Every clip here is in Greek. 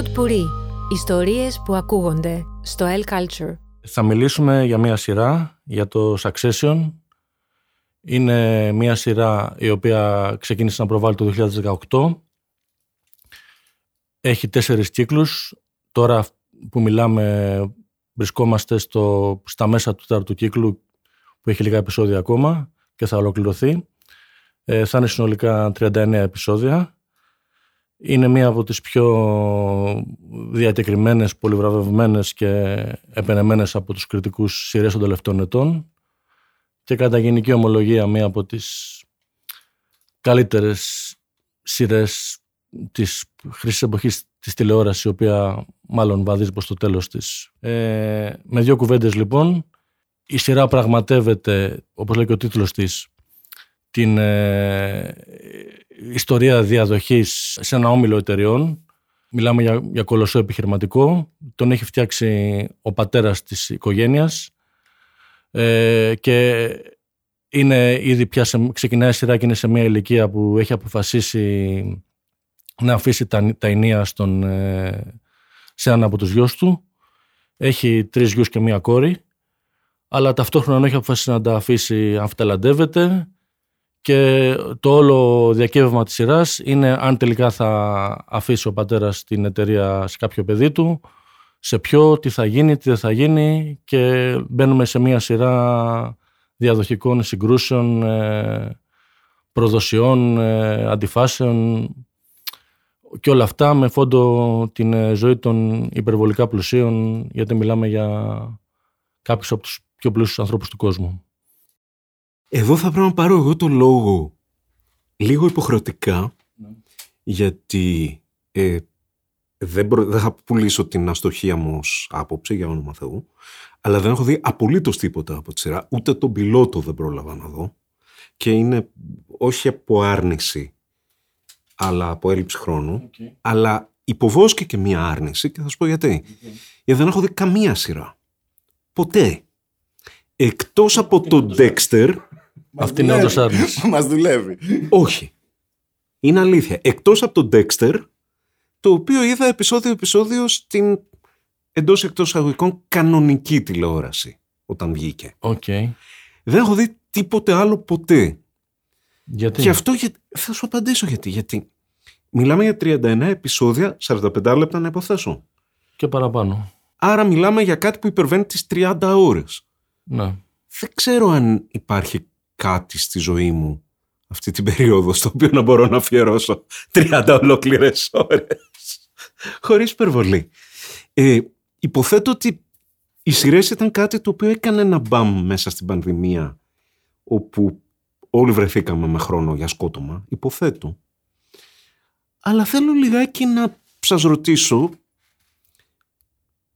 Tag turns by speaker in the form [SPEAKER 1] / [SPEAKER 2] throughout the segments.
[SPEAKER 1] Pod Puri. Ιστορίες που ακούγονται στο El Culture.
[SPEAKER 2] Θα μιλήσουμε για μια σειρά, για το Succession. Είναι μια σειρά η οποία ξεκίνησε να προβάλλει το 2018. Έχει τέσσερις κύκλους. Τώρα που μιλάμε βρισκόμαστε στο, στα μέσα του τέταρτου κύκλου που έχει λίγα επεισόδια ακόμα και θα ολοκληρωθεί. Ε, θα είναι συνολικά 39 επεισόδια. Είναι μία από τις πιο διακεκριμένες, πολυβραβευμένες και επενεμένες από τους κριτικούς σειρές των τελευταίων ετών και κατά γενική ομολογία μία από τις καλύτερες σειρές της χρήσης εποχής της τηλεόρασης η οποία μάλλον βαδίζει προς το τέλος της. Ε, με δύο κουβέντες λοιπόν η σειρά πραγματεύεται όπως λέει και ο τίτλος της την ε, ιστορία διαδοχής σε ένα όμιλο εταιριών. Μιλάμε για, για κολοσσό επιχειρηματικό. Τον έχει φτιάξει ο πατέρας της οικογένειας ε, και είναι ήδη πια σε, ξεκινάει η σειρά και είναι σε μια ηλικία που έχει αποφασίσει να αφήσει τα, τα ενία στον, ε, σε έναν από τους γιους του. Έχει τρεις γιους και μία κόρη αλλά ταυτόχρονα έχει αποφασίσει να τα αφήσει αν φταλαντεύεται και το όλο διακύβευμα της σειράς είναι αν τελικά θα αφήσει ο πατέρας την εταιρεία σε κάποιο παιδί του, σε ποιο, τι θα γίνει, τι δεν θα γίνει και μπαίνουμε σε μια σειρά διαδοχικών συγκρούσεων, ε, προδοσιών, ε, αντιφάσεων και όλα αυτά με φόντο την ε, ζωή των υπερβολικά πλουσίων γιατί μιλάμε για κάποιους από τους πιο πλούσιους ανθρώπους του κόσμου.
[SPEAKER 3] Εδώ θα πρέπει να πάρω εγώ το λόγο λίγο υποχρεωτικά ναι. γιατί ε, δεν, δεν θα πουλήσω την αστοχία μου ως άποψη για όνομα Θεού αλλά δεν έχω δει απολύτως τίποτα από τη σειρά ούτε τον πιλότο δεν πρόλαβα να δω και είναι όχι από άρνηση αλλά από έλλειψη χρόνου αλλά υποβόσκει και μία άρνηση και θα σου πω γιατί. Γιατί δεν έχω δει καμία σειρά. Ποτέ. Εκτός από τον Dexter
[SPEAKER 2] αυτή είναι όντως άρνηση.
[SPEAKER 4] Μας δουλεύει.
[SPEAKER 3] Όχι. Είναι αλήθεια. Εκτός από τον Dexter, το οποίο είδα επεισόδιο-επεισόδιο στην εντός εκτός αγωγικών κανονική τηλεόραση όταν βγήκε.
[SPEAKER 2] Okay.
[SPEAKER 3] Δεν έχω δει τίποτε άλλο ποτέ.
[SPEAKER 2] Γιατί;
[SPEAKER 3] Και αυτό θα σου απαντήσω γιατί. Γιατί μιλάμε για 39 επεισόδια, 45 λεπτά να υποθέσω.
[SPEAKER 2] Και παραπάνω.
[SPEAKER 3] Άρα μιλάμε για κάτι που υπερβαίνει τις 30 ώρες.
[SPEAKER 2] Ναι.
[SPEAKER 3] Δεν ξέρω αν υπάρχει κάτι στη ζωή μου αυτή την περίοδο στο οποίο να μπορώ να αφιερώσω 30 ολόκληρες ώρες χωρίς υπερβολή. Ε, υποθέτω ότι οι σειρές ήταν κάτι το οποίο έκανε ένα μπαμ μέσα στην πανδημία όπου όλοι βρεθήκαμε με χρόνο για σκότωμα, υποθέτω. Αλλά θέλω λιγάκι να σας ρωτήσω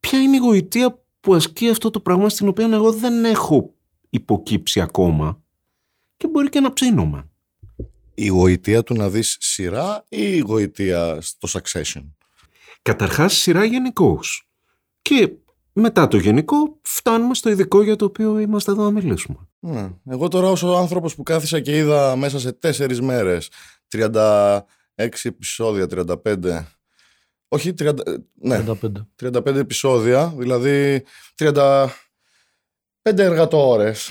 [SPEAKER 3] ποια είναι η γοητεία που ασκεί αυτό το πράγμα στην οποία εγώ δεν έχω υποκύψει ακόμα; Και μπορεί και να ψήνομαι.
[SPEAKER 4] Η γοητεία του να δεις σειρά ή η γοητεία στο Succession;
[SPEAKER 3] Καταρχάς σειρά γενικώς. Και μετά το γενικό φτάνουμε στο ειδικό για το οποίο είμαστε εδώ να μιλήσουμε.
[SPEAKER 4] Ναι. Εγώ τώρα ως ο άνθρωπος που κάθισα και είδα μέσα σε τέσσερις μέρες 36 επεισόδια, 35... Όχι, 30, ναι, 35. 35 επεισόδια, δηλαδή 35 εργατόρες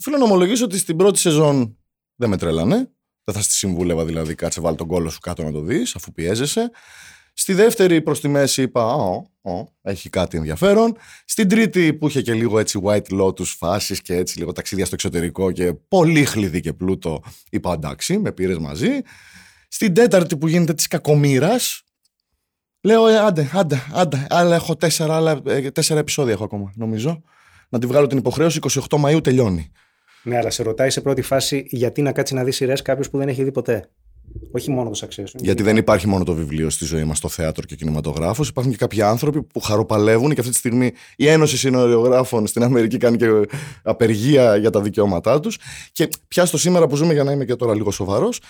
[SPEAKER 4] Οφείλω να ομολογήσω ότι στην πρώτη σεζόν δεν με τρέλανε. Δεν θα στη συμβούλευα δηλαδή, κάτσε βάλει τον κόλο σου κάτω να το δεις, αφού πιέζεσαι. Στη δεύτερη προς τη μέση είπα, Ω, ω, έχει κάτι ενδιαφέρον. Στην τρίτη που είχε και λίγο έτσι white lotus φάσεις και έτσι λίγο ταξίδια στο εξωτερικό και πολύ χλειδί και πλούτο, είπα εντάξει, με πήρες μαζί. Στην τέταρτη που γίνεται της κακομήρα, λέω ε, άντε, άντε, άντε, άλλα έχω τέσσερα, άλλα, ε, τέσσερα επεισόδια έχω ακόμα, νομίζω. Να τη βγάλω την υποχρέωση, 28 Μαΐου τελειώνει.
[SPEAKER 5] Ναι, αλλά σε ρωτάει σε πρώτη φάση γιατί να κάτσει να δει σειρές κάποιος που δεν έχει δει ποτέ. Όχι μόνο το Succession.
[SPEAKER 4] Γιατί δεν υπάρχει μόνο το βιβλίο στη ζωή μας, το θέατρο και ο κινηματογράφος. Υπάρχουν και κάποιοι άνθρωποι που χαροπαλεύουν και αυτή τη στιγμή η Ένωση Συνοριογράφων στην Αμερική κάνει και απεργία για τα δικαιώματά τους. Και πια στο σήμερα που ζούμε, για να είμαι και τώρα λίγο σοβαρός,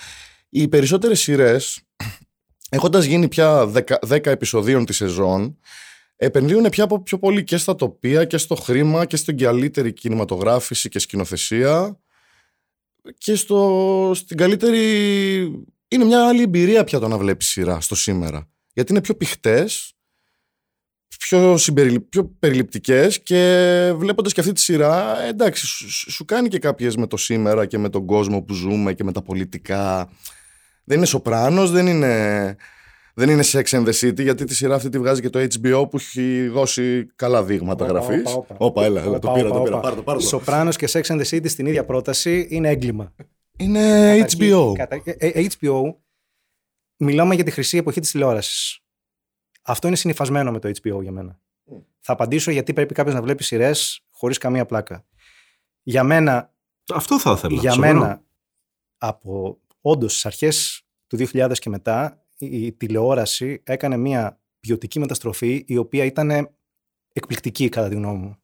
[SPEAKER 4] οι περισσότερες σειρές, έχοντας γίνει πια 10, 10 επεισοδίων τη σεζόν, επενδύουν πια πιο πολύ και στα τοπία και στο χρήμα και στην καλύτερη κινηματογράφηση και σκηνοθεσία και στο, στην καλύτερη... Είναι μια άλλη εμπειρία πια το να βλέπεις σειρά στο σήμερα. Γιατί είναι πιο πηχτές, πιο, συμπεριλη... πιο περιληπτικές και βλέποντας και αυτή τη σειρά, εντάξει, σου, σου κάνει και κάποιες με το σήμερα και με τον κόσμο που ζούμε και με τα πολιτικά. Δεν είναι Σοπράνος, δεν είναι δεν είναι Sex and the City, γιατί τη σειρά αυτή τη βγάζει και το HBO που έχει δώσει καλά δείγματα γραφής. Όπα, έλα, έλα, το πήρα, το πήρα. Πάρ' το, πάρ' το.
[SPEAKER 5] Σοπράνο και Sex and the City στην ίδια πρόταση είναι έγκλημα.
[SPEAKER 4] Είναι HBO.
[SPEAKER 5] Κατα... Ε, ε, HBO, μιλάμε για τη χρυσή εποχή της τηλεόρασης. Αυτό είναι συνηθισμένο με το HBO για μένα. Θα απαντήσω γιατί πρέπει κάποιος να βλέπει σειρές χωρίς καμία πλάκα. Για μένα.
[SPEAKER 3] Αυτό θα ήθελα.
[SPEAKER 5] Για μένα, από όντως τις αρχές του 2000 και μετά, η τηλεόραση έκανε μια ποιοτική μεταστροφή η οποία ήταν εκπληκτική κατά τη γνώμη μου.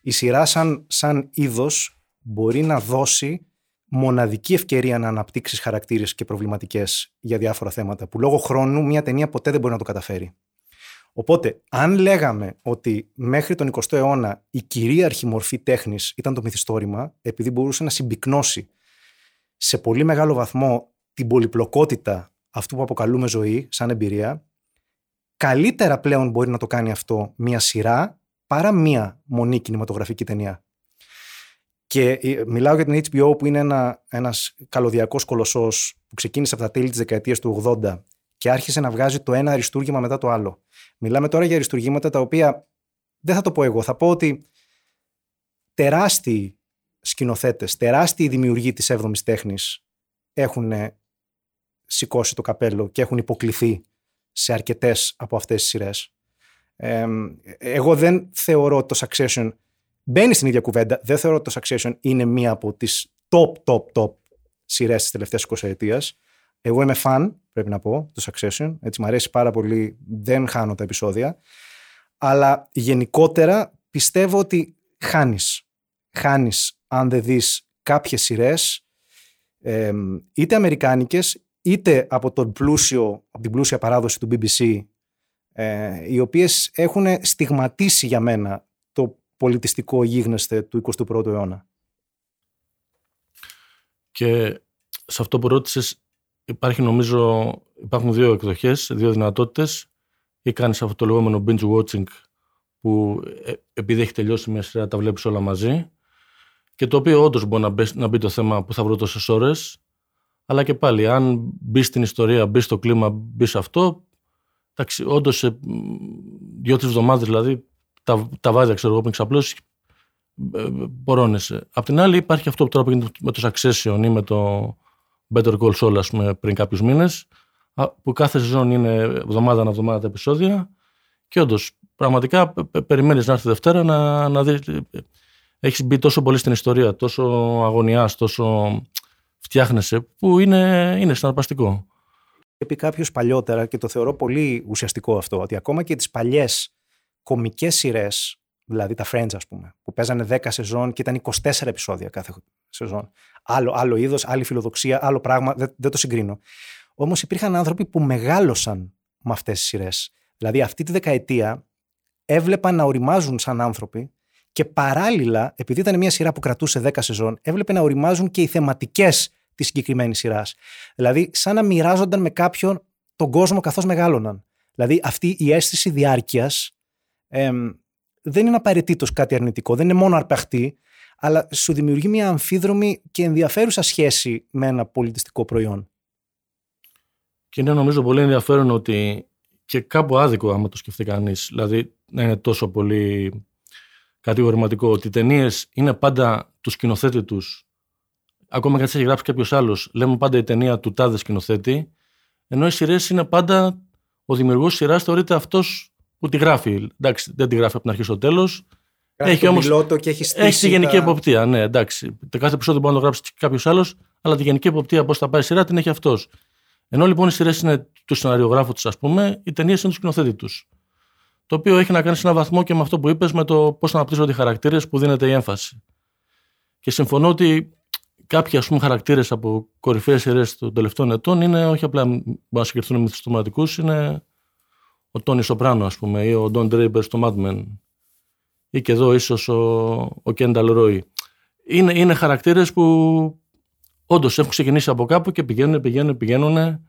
[SPEAKER 5] Η σειρά σαν, σαν είδος μπορεί να δώσει μοναδική ευκαιρία να αναπτύξεις χαρακτήρες και προβληματικές για διάφορα θέματα που λόγω χρόνου μια ταινία ποτέ δεν μπορεί να το καταφέρει. Οπότε, αν λέγαμε ότι μέχρι τον 20ο αιώνα η κυρίαρχη μορφή τέχνης ήταν το μυθιστόρημα, επειδή μπορούσε να συμπυκνώσει σε πολύ μεγάλο βαθμό την πολυπλοκότητα αυτού που αποκαλούμε ζωή, σαν εμπειρία, καλύτερα πλέον μπορεί να το κάνει αυτό μία σειρά παρά μία μονή κινηματογραφική ταινία. Και ε, μιλάω για την HBO που είναι ένα, ένας καλωδιακός κολοσσός που ξεκίνησε από τα τέλη της δεκαετίας του 80 και άρχισε να βγάζει το ένα αριστούργημα μετά το άλλο. Μιλάμε τώρα για αριστούργήματα τα οποία δεν θα το πω εγώ, θα πω ότι τεράστιοι σκηνοθέτες, τεράστιοι δημιουργοί της 7ης τέχνης έχουν σηκώσει το καπέλο και έχουν υποκληθεί σε αρκετές από αυτές τις σειρές. εγώ δεν θεωρώ ότι το Succession μπαίνει στην ίδια κουβέντα. Δεν θεωρώ ότι το Succession είναι μία από τις top, top, top σειρές της τελευταίας 20 ετίας. Εγώ είμαι φαν, πρέπει να πω, το Succession. Έτσι μου αρέσει πάρα πολύ, δεν χάνω τα επεισόδια. Αλλά γενικότερα πιστεύω ότι χάνεις. Χάνεις αν δεν δεις κάποιες σειρές, είτε αμερικάνικες είτε από, τον πλούσιο, από την πλούσια παράδοση του BBC ε, οι οποίες έχουν στιγματίσει για μένα το πολιτιστικό γίγνεσθε του 21ου αιώνα.
[SPEAKER 2] Και σε αυτό που ρώτησες, υπάρχει νομίζω, υπάρχουν δύο εκδοχές, δύο δυνατότητες. Ή κάνεις αυτό το λεγόμενο binge watching που ε, επειδή έχει τελειώσει μια σειρά τα βλέπεις όλα μαζί. Και το οποίο όντως μπορεί να μπει, να μπει το θέμα που θα βρω τόσες ώρες αλλά και πάλι, αν μπει στην ιστορία, μπει στο κλίμα, μπει σε αυτό, εντάξει, όντως σε δύο-τρει εβδομάδες δηλαδή, τα, τα βάζια, ξέρω εγώ, πριν ξαπλώσει, μπορώνεσαι. Απ' την άλλη, υπάρχει αυτό που τώρα που με το Succession ή με το Better Call Saul, ας πούμε, πριν κάποιους μήνες, που κάθε σεζόν είναι εβδομάδα ανά εβδομάδα τα επεισόδια. Και όντως, πραγματικά περιμένεις να έρθει Δευτέρα να, να δεις. Έχεις μπει τόσο πολύ στην ιστορία, τόσο αγωνιάς, τόσο φτιάχνεσαι, που είναι, είναι συναρπαστικό.
[SPEAKER 5] Είπε κάποιος παλιότερα και το θεωρώ πολύ ουσιαστικό αυτό, ότι ακόμα και τις παλιές κομικές σειρές, δηλαδή τα Friends, ας πούμε, που παίζανε 10 σεζόν και ήταν 24 επεισόδια κάθε σεζόν. Άλλο, άλλο είδος, άλλη φιλοδοξία, άλλο πράγμα, δεν, δεν το συγκρίνω. Όμως υπήρχαν άνθρωποι που μεγάλωσαν με αυτές τις σειρές. Δηλαδή αυτή τη δεκαετία έβλεπαν να οριμάζουν σαν άνθρωποι και παράλληλα, επειδή ήταν μια σειρά που κρατούσε 10 σεζόν, έβλεπε να οριμάζουν και οι θεματικές τη συγκεκριμένη σειράς. Δηλαδή, σαν να μοιράζονταν με κάποιον τον κόσμο καθώς μεγάλωναν. Δηλαδή, αυτή η αίσθηση διάρκειας δεν είναι απαραίτητος κάτι αρνητικό, δεν είναι μόνο αρπαχτή, αλλά σου δημιουργεί μια αμφίδρομη και ενδιαφέρουσα σχέση με ένα πολιτιστικό προϊόν.
[SPEAKER 2] Και είναι νομίζω πολύ ενδιαφέρον ότι και κάπου άδικο άμα το σκεφτεί κανείς. Δηλαδή να είναι τόσο πολύ κατηγορηματικό ότι οι ταινίες είναι πάντα του σκηνοθέτη τους ακόμα και αν έχει γράψει κάποιος άλλος, λέμε πάντα η ταινία του τάδε σκηνοθέτη, ενώ οι σειρές είναι πάντα ο δημιουργός σειράς θεωρείται αυτός που τη γράφει. Εντάξει, δεν τη γράφει από την αρχή στο τέλος.
[SPEAKER 5] Έχει όμω. και έχει στήσει.
[SPEAKER 2] Έχει τη γενική τα... εποπτεία, ναι, εντάξει. Το κάθε επεισόδιο μπορεί να το γράψει κάποιος άλλος, αλλά τη γενική εποπτεία πώς θα πάει η σειρά την έχει αυτός. Ενώ λοιπόν οι σειρές είναι του σεναριογράφου τους, ας πούμε, οι ταινίες είναι του σκηνοθέτη τους. Το οποίο έχει να κάνει σε έναν βαθμό και με αυτό που είπες, με το πώς αναπτύσσονται οι χαρακτήρες που δίνεται η έμφαση. Και συμφωνώ ότι κάποιοι ας πούμε χαρακτήρες από κορυφαίες σειρές των τελευταίων ετών είναι όχι απλά μπορούν να συγκριθούν με τους είναι ο Τόνι Σοπράνο ας πούμε ή ο Ντον Ντρέιπερ στο Mad Men ή και εδώ ίσως ο, ο Κένταλ Ρόι. Είναι, είναι χαρακτήρες που όντως έχουν ξεκινήσει από κάπου και πηγαίνουν, πηγαίνουν, πηγαίνουν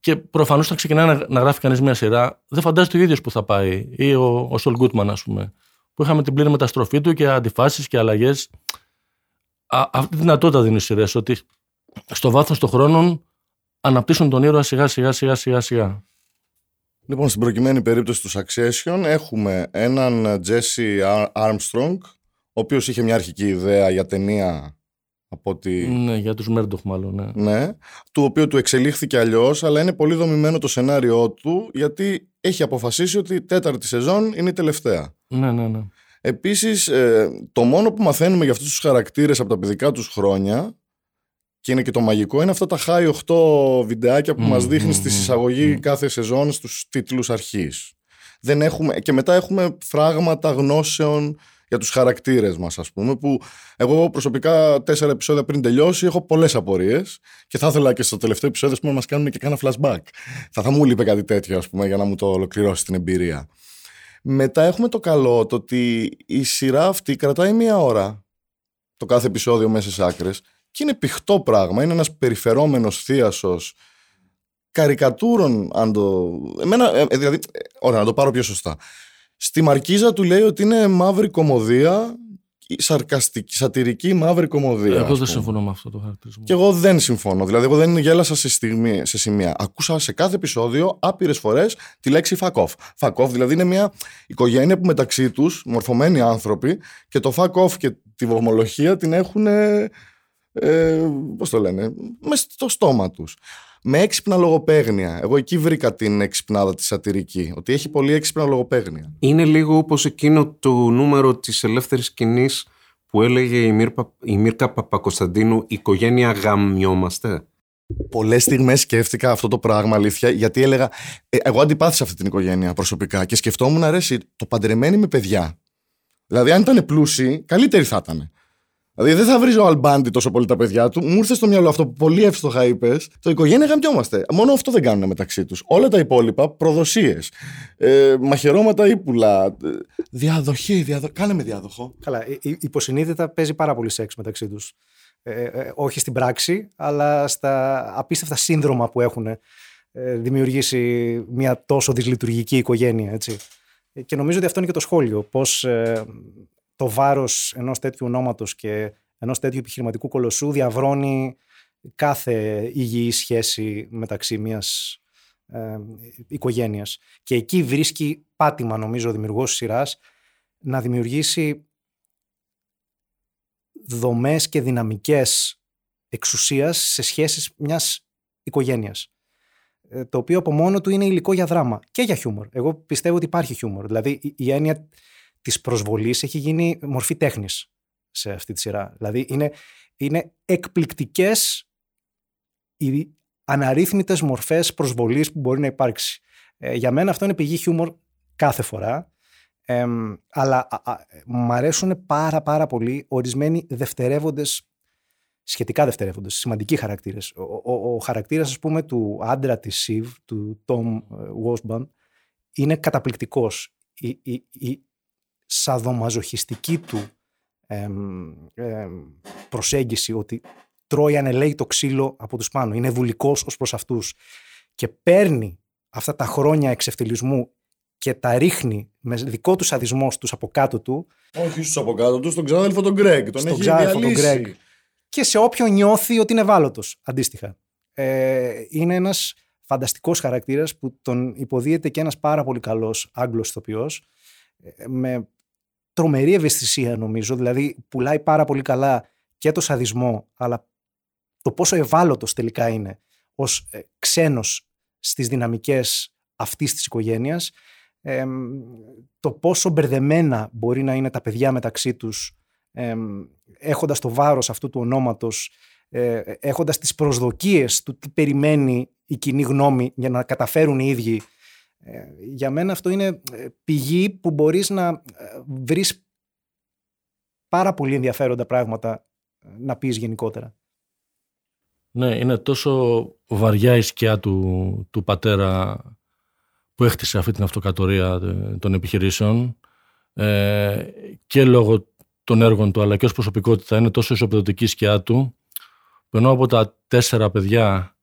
[SPEAKER 2] Και προφανώς, όταν ξεκινάει να, να γράφει κανείς μια σειρά, δεν φαντάζεται ο ίδιος που θα πάει. Ή ο, ο Σολ Γκούτμαν, ας πούμε. Που είχαμε την πλήρη μεταστροφή του και αντιφάσεις και αλλαγέ. Αυτή τη δυνατότητα δίνεις οι σειρέ. Ότι στο βάθος των χρόνων αναπτύσσουν τον ήρωα σιγά σιγά σιγά σιγά σιγά.
[SPEAKER 4] Λοιπόν, στην προκειμένη περίπτωση του Succession έχουμε έναν Jesse Armstrong, ο οποίος είχε μια αρχική ιδέα για ταινία από ότι...
[SPEAKER 2] Ναι, για τους Μέρντοχ μάλλον, ναι.
[SPEAKER 4] ναι. Του οποίου του εξελίχθηκε αλλιώς, αλλά είναι πολύ δομημένο το σενάριό του, γιατί έχει αποφασίσει ότι η τέταρτη σεζόν είναι η τελευταία.
[SPEAKER 2] Ναι, ναι, ναι.
[SPEAKER 4] Επίσης, ε, το μόνο που μαθαίνουμε για αυτούς τους χαρακτήρες από τα παιδικά τους χρόνια και είναι και το μαγικό, είναι αυτά τα high 8 βιντεάκια που mm, μας δείχνει mm, στη εισαγωγή mm. κάθε σεζόν στους τίτλους αρχής. Δεν έχουμε, και μετά έχουμε φράγματα γνώσεων για τους χαρακτήρες μας ας πούμε που εγώ προσωπικά τέσσερα επεισόδια πριν τελειώσει έχω πολλές απορίες και θα ήθελα και στο τελευταίο επεισόδιο να μας κάνουν και κάνα flashback. Θα, θα μου λείπει κάτι τέτοιο ας πούμε για να μου το ολοκληρώσει την εμπειρία. Μετά έχουμε το καλό το ότι η σειρά αυτή κρατάει μία ώρα το κάθε επεισόδιο μέσα σε άκρες και είναι πηχτό πράγμα. Είναι ένας περιφερόμενος θείασος καρικατούρων, αν το... Εμένα, ε, δηλαδή, ε, ωραία, να το πάρω πιο σωστά. Στη Μαρκίζα του λέει ότι είναι μαύρη κομμωδία, σαρκαστική, σατυρική μαύρη κομμωδία.
[SPEAKER 2] Εγώ δεν συμφωνώ με αυτό το χαρακτηρισμό.
[SPEAKER 4] Και εγώ δεν συμφωνώ. Δηλαδή, εγώ δεν γέλασα σε, στιγμή, σε σημεία. Ακούσα σε κάθε επεισόδιο άπειρες φορές τη λέξη fuck off. Fuck off, δηλαδή είναι μια οικογένεια που μεταξύ τους, μορφωμένοι άνθρωποι, και το fuck off και τη βομολογία την έχουν. Ε, Πώς το λένε, μες στο στόμα τους με έξυπνα λογοπαίγνια. Εγώ εκεί βρήκα την έξυπνάδα τη σατυρική, ότι έχει πολύ έξυπνα λογοπαίγνια.
[SPEAKER 3] Είναι λίγο όπως εκείνο το νούμερο της ελεύθερης σκηνής που έλεγε η, Μύρπα, η Μύρκα Παπακοσταντίνου «Οικογένεια γαμιόμαστε».
[SPEAKER 4] Πολλές στιγμές σκέφτηκα αυτό το πράγμα, αλήθεια, γιατί έλεγα. Ε, εγώ αντιπάθησα αυτή την οικογένεια προσωπικά και σκεφτόμουν αρέσει το παντρεμένοι με παιδιά. Δηλαδή, αν ήταν πλούσιοι, καλύτεροι θα ήταν. Δηλαδή δεν θα βρει ο Αλμπάντι τόσο πολύ τα παιδιά του. Μου ήρθε στο μυαλό αυτό που πολύ εύστοχα είπες. Το οικογένεια γαμπιόμαστε. Μόνο αυτό δεν κάνουν μεταξύ τους. Όλα τα υπόλοιπα προδοσίες. Ε, μαχαιρώματα ύπουλα. Ε, διαδοχή. Διαδο... Κάνε με διάδοχο.
[SPEAKER 5] Καλά. Υποσυνείδητα παίζει πάρα πολύ σεξ μεταξύ τους. Ε, ε, όχι στην πράξη, αλλά στα απίστευτα σύνδρομα που έχουν ε, δημιουργήσει μια τόσο δυσλειτουργική οικογένεια. Έτσι. Και νομίζω ότι αυτό είναι και το σχόλιο. Πώς το βάρος ενός τέτοιου ονόματος και ενός τέτοιου επιχειρηματικού κολοσσού διαβρώνει κάθε υγιή σχέση μεταξύ μιας ε, οικογένειας. Και εκεί βρίσκει πάτημα, νομίζω, ο δημιουργός σειράς να δημιουργήσει δομές και δυναμικές εξουσίας σε σχέσεις μιας οικογένειας. Ε, το οποίο από μόνο του είναι υλικό για δράμα και για χιούμορ. Εγώ πιστεύω ότι υπάρχει χιούμορ. Δηλαδή η έννοια της προσβολής έχει γίνει μορφή τέχνης σε αυτή τη σειρά. Δηλαδή είναι, είναι εκπληκτικές οι αναρρύθμιτες μορφές προσβολής που μπορεί να υπάρξει. Ε, για μένα αυτό είναι πηγή χιούμορ κάθε φορά. αλλά μου αρέσουν πάρα πάρα πολύ ορισμένοι δευτερεύοντες σχετικά δευτερεύοντες, σημαντικοί χαρακτήρες. Ο, ο, ο χαρακτήρας, ας πούμε, του άντρα της Σιβ, του Τόμ Βόσμπαν, ε, είναι καταπληκτικός. Η, η, η, σαδομαζοχιστική του προσέγγιση ότι τρώει ανελέει το ξύλο από τους πάνω, είναι βουλικός ως προς αυτούς και παίρνει αυτά τα χρόνια εξευτελισμού και τα ρίχνει με δικό του σαδισμό στους από κάτω του.
[SPEAKER 4] Όχι στους από κάτω τους, στον ξάδελφο τον Γκρέγκ. Τον στον ξάδελφο τον Γκρέγκ.
[SPEAKER 5] Και σε όποιον νιώθει ότι είναι ευάλωτος, αντίστοιχα. Ε, είναι ένας φανταστικός χαρακτήρας που τον υποδίεται και ένας πάρα πολύ καλός Άγγλος ηθοποιός ε, με τρομερή ευαισθησία νομίζω, δηλαδή πουλάει πάρα πολύ καλά και το σαδισμό, αλλά το πόσο ευάλωτος τελικά είναι ως ε, ξένος στις δυναμικές αυτής της οικογένειας, ε, το πόσο μπερδεμένα μπορεί να είναι τα παιδιά μεταξύ τους, ε, έχοντας το βάρος αυτού του ονόματος, ε, έχοντας τις προσδοκίες του τι περιμένει η κοινή γνώμη για να καταφέρουν οι ίδιοι ε, για μένα αυτό είναι ε, πηγή που μπορείς να ε, βρεις πάρα πολύ ενδιαφέροντα πράγματα να πεις γενικότερα.
[SPEAKER 2] Ναι, είναι τόσο βαριά η σκιά του, του πατέρα που έχτισε αυτή την αυτοκατορία των επιχειρήσεων και λόγω των έργων του αλλά και ως προσωπικότητα είναι τόσο ισοπεδωτική η σκιά του που ενώ από τα τέσσερα παιδιά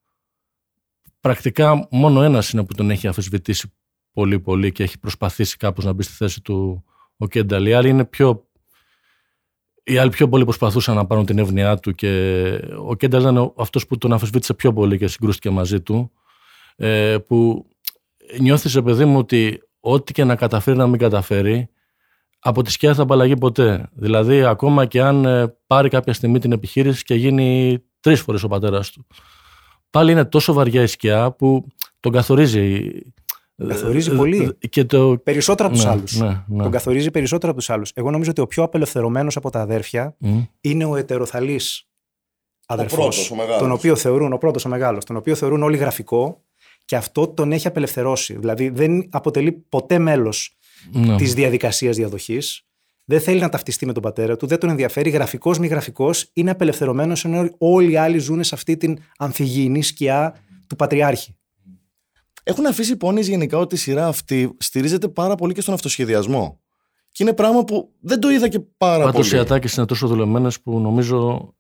[SPEAKER 2] πρακτικά μόνο ένας είναι που τον έχει αφισβητήσει πολύ πολύ και έχει προσπαθήσει κάπως να μπει στη θέση του ο Κένταλ. Οι άλλοι είναι πιο οι άλλοι πιο πολύ προσπαθούσαν να πάρουν την εύνοιά του και ο Κένταλ ήταν αυτός που τον αφισβήτησε πιο πολύ και συγκρούστηκε μαζί του ε, που νιώθησε παιδί μου ότι ό,τι και να καταφέρει να μην καταφέρει από τη σκιά θα απαλλαγεί ποτέ. Δηλαδή ακόμα και αν ε, πάρει κάποια στιγμή την επιχείρηση και γίνει τρεις φορές ο πατέρας του. Πάλι είναι τόσο βαριά η σκιά που τον καθορίζει
[SPEAKER 5] Καθορίζει πολύ.
[SPEAKER 2] Και το...
[SPEAKER 5] Περισσότερο από τους
[SPEAKER 2] Ναι,
[SPEAKER 5] άλλους.
[SPEAKER 2] ναι, ναι.
[SPEAKER 5] Τον καθορίζει περισσότερο από τους άλλους. Εγώ νομίζω ότι ο πιο απελευθερωμένος από τα αδέρφια
[SPEAKER 2] Μμ.
[SPEAKER 5] είναι ο ετεροθαλής αδερφός.
[SPEAKER 4] πρώτος, ο μεγάλος.
[SPEAKER 5] Τον οποίο θεωρούν, ο πρώτος ο μεγάλος, τον οποίο θεωρούν όλοι γραφικό και αυτό τον έχει απελευθερώσει. Δηλαδή δεν αποτελεί ποτέ μέλος
[SPEAKER 2] Ναι.
[SPEAKER 5] της διαδικασίας διαδοχής. Δεν θέλει να ταυτιστεί με τον πατέρα του, δεν τον ενδιαφέρει. Γραφικός μη γραφικός, είναι απελευθερωμένος ενώ όλοι οι άλλοι ζουν σε αυτή την αμφιγεινή σκιά του πατριάρχη.
[SPEAKER 4] Έχουν αφήσει πόνοι γενικά ότι η σειρά αυτή στηρίζεται πάρα πολύ και στον αυτοσχεδιασμό. Και είναι πράγμα που δεν το είδα και πάρα
[SPEAKER 2] Πάντως οι
[SPEAKER 4] πολύ.
[SPEAKER 2] ατάκες είναι τόσο δουλεμένες που νομίζω.